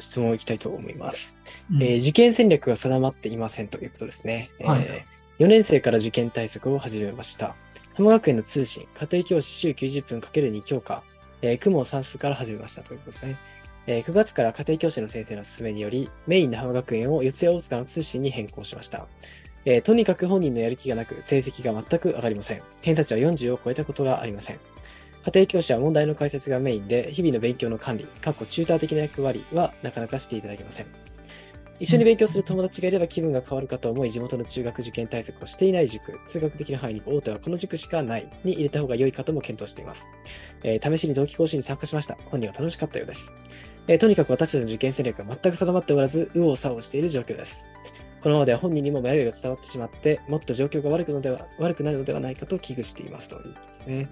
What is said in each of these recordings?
質問をいきたいと思います。うんえー受験戦略が定まっていませんということですね。はいえ4年生から受験対策を始めました。浜学園の通信、家庭教師週90分 ×2 教科、えー、雲算数から始めましたということですね。えー9月から家庭教師の先生の勧めにより、メインの浜学園を四谷大塚の通信に変更しました。えーとにかく本人のやる気がなく、成績が全く上がりません。偏差値は40を超えたことがありません。家庭教師は問題の解説がメインで、日々の勉強の管理、過去チューター的な役割はなかなかしていただけません。一緒に勉強する友達がいれば気分が変わるかと思い、地元の中学受験対策をしていない塾、通学的な範囲に大手はこの塾しかないに入れた方が良いかとも検討しています。えー試しに同期講習に参加しました。本人は楽しかったようです。えーとにかく私たちの受験戦略が全く定まっておらず、右往左往している状況です。このままでは本人にも迷いが伝わってしまって、もっと状況が悪くのでは悪くなるのではないかと危惧していますということですね。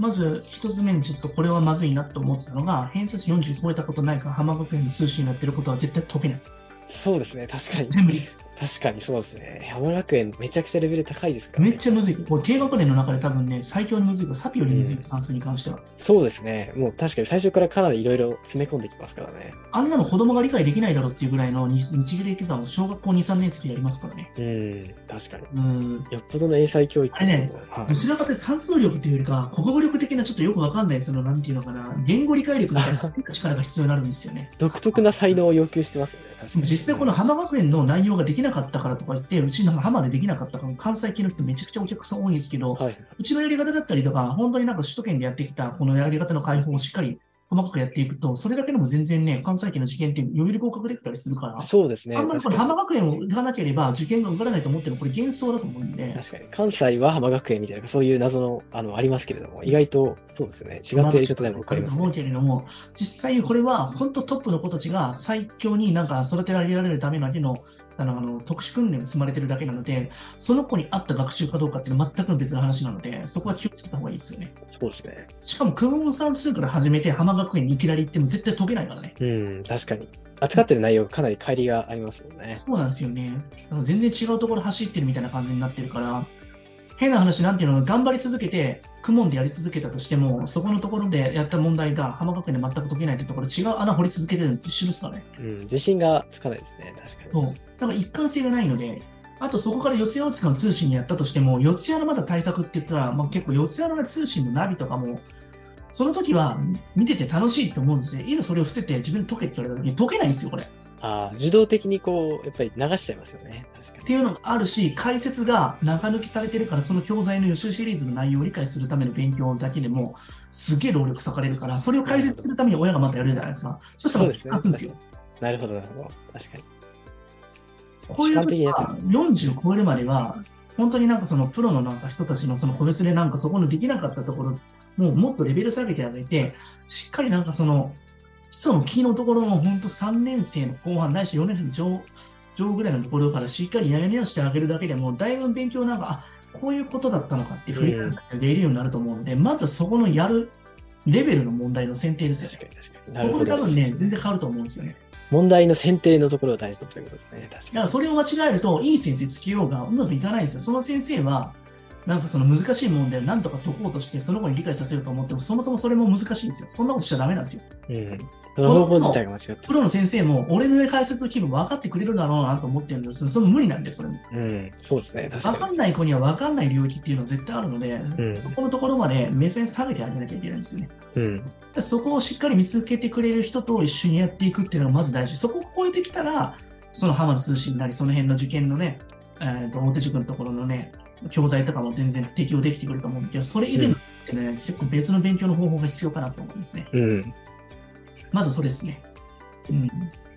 まず一つ目にちょっとこれはまずいなと思ったのが、偏差値40超えたことないから浜学園の通信やってることは絶対解けない。そうですね、確かに。無理確かにそうですね。山学園めちゃくちゃレベル高いですから、ね。めっちゃむずい。これ低学年の中で多分ね、最強にむずいから、サピよりむずいよ、算数に関しては。そうですね。もう確かに最初からかなりいろいろ詰め込んできますからね。あんなの子供が理解できないだろうっていうぐらいの日日芸歴算を小学校2、3年生でやりますからね。うん、確かに。うん。よっぽどの英才教育あれねはいどちらかというと算数力っていうよりか、国語力的なちょっとよくわかんない、その、なんていうのかな、言語理解力みたいな力が必要になるんですよね。独特な才能を要求してますよね。実際この浜学園の内容ができなかったからとか言って、うちの浜でできなかったから、関西系の人めちゃくちゃお客さん多いんですけど、はい。うちのやり方だったりとか、本当になんか首都圏でやってきたこのやり方の開放をしっかり細かくやっていくと、それだけでも全然ね、関西圏の受験って余裕で合格できたりするから、そうですね。あんまりこれ浜学園を行かなければ受験が受からないと思ってるのこれ幻想だと思うんで、確かに。関西は浜学園みたいな、そういう謎の、あの、ありますけれども、意外と、そうですよね。違ったやり方でも分かりますと思うね。けれども、実際これは本当トップの子たちが最強になんか育てられるためだけのあのあの特殊訓練を積まれてるだけなので、その子に合った学習かどうかっていうのは全く別の話なので、そこは気をつけた方がいいですよね。そうですね。しかも、クモ算数から始めて浜学園にいきなり行っても絶対解けないからね。うん、確かに。扱ってる内容かなり乖離がありますよね。そうなんですよね。全然違うところ走ってるみたいな感じになってるから、変な話、なんていうの、頑張り続けて、クモンでやり続けたとしても、そこのところでやった問題が浜学園で全く解けないというところ、違う穴掘り続けてるのと一緒ですからね。うん、自信がつかないですね。確かに。そう。だから一貫性がないので、あとそこから四谷大塚の通信にやったとしても、四谷のまだ対策って言ったら、まあ、結構四谷の、ね、通信のナビとかも、その時は見てて楽しいと思うんですよ。いざそれを伏せて自分で解けって言われた時に解けないんですよ、これ。ああ、受動的にこう、やっぱり流しちゃいますよね。確かに。っていうのがあるし、解説が中抜きされてるから、その教材の予習シリーズの内容を理解するための勉強だけでも、すげえ労力割かれるから、それを解説するために親がまたやるじゃないですか。そしたら勝つんですよ。なるほど、なるほど。確かに。こういう時はなやつ40超えるまでは、本当になんかそのプロのなんか人たちのその個別でなんかそこのできなかったところ、もうもっとレベル下げてあげて、しっかりなんかその基礎のキーのところの本当3年生の後半、ないし4年生の上上ぐらいのところからしっかりやり直してあげるだけでも、だいぶ勉強なんか、あこういうことだったのかって振り返ってできるようになると思うので、まずはそこのやるレベルの問題の選定ですよね。確かに、確かに。ここで多分ね、全然変わると思うんですよね。問題の選定のところを大事だということですね。確だかからに。それを間違えると、いい先生つけようがうまくいかないんですよ。その先生は、なんかその難しい問題をなんとか解こうとして、その子に理解させると思っても、そもそもそれも難しいんですよ。そんなことしちゃダメなんですよ。うん。その方法自体が間違ってる。プロの先生も、俺の解説の気分分かってくれるだろうなと思ってるんですそれも無理なんで、それも。うん。そうですね。確分かに。かんない子には分かんない領域っていうのは絶対あるので、うんそこのところまで目線下げてあげなきゃいけないんですよね。うん。でそこをしっかり見つけてくれる人と一緒にやっていくっていうのがまず大事。そこを超えてきたら、その浜田通信なり、その辺の受験のね、えー、と大手塾のところのね、教材とかも全然適用できてくると思うんだけど、それ以前ってね、結構別の勉強の方法が必要かなと思うんですね。うん。まずそれですね。うん。っ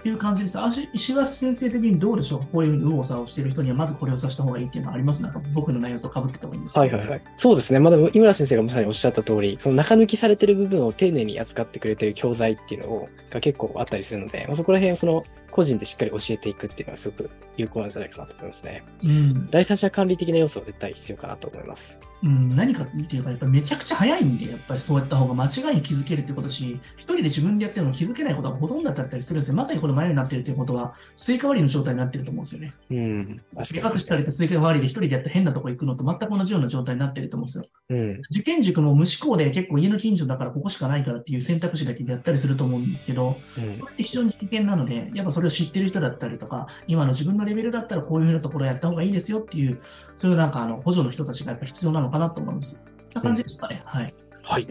ていう感じです。あし石橋先生的にどうでしょう？こういう右往左往している人にはまずこれをさせた方がいいっていうのはあります？なんか僕の内容と被ってた方がいいんですはいはいはい。そうですね。まあ、でも井村先生がまさにおっしゃった通り、その中抜きされてる部分を丁寧に扱ってくれてる教材っていうのをが結構あったりするので、まあ、そこら辺その個人でしっかり教えていくっていうのはすごく有効なんじゃないかなと思いますね。うん。第三者管理的な要素は絶対必要かなと思います。うん、何かっていうか、やっぱりめちゃくちゃ早いんで、やっぱりそうやった方が間違いに気づけるってことし、一人で自分でやってるの気づけないことがほとんどだったりするんですよ。まさにこれ前になってるっていうことは、スイカ割りの状態になってると思うんですよね。うん。目隠しされたスイカ割りで一人でやって変なとこ行くのと全く同じような状態になってると思うんですよ。うん。受験塾も無思考で結構家の近所だからここしかないからっていう選択肢だけでやったりすると思うんですけど、うんそれって非常に危険なので、やっぱそれを知ってる人だったりとか、今の自分のレベルだったらこういうふうなところやった方がいいですよっていう、そういうなんかあの補助の人たちがやっぱ必要なのかなと思います。な感じですかね。はい。はい。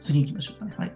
次行きましょうかね。はい。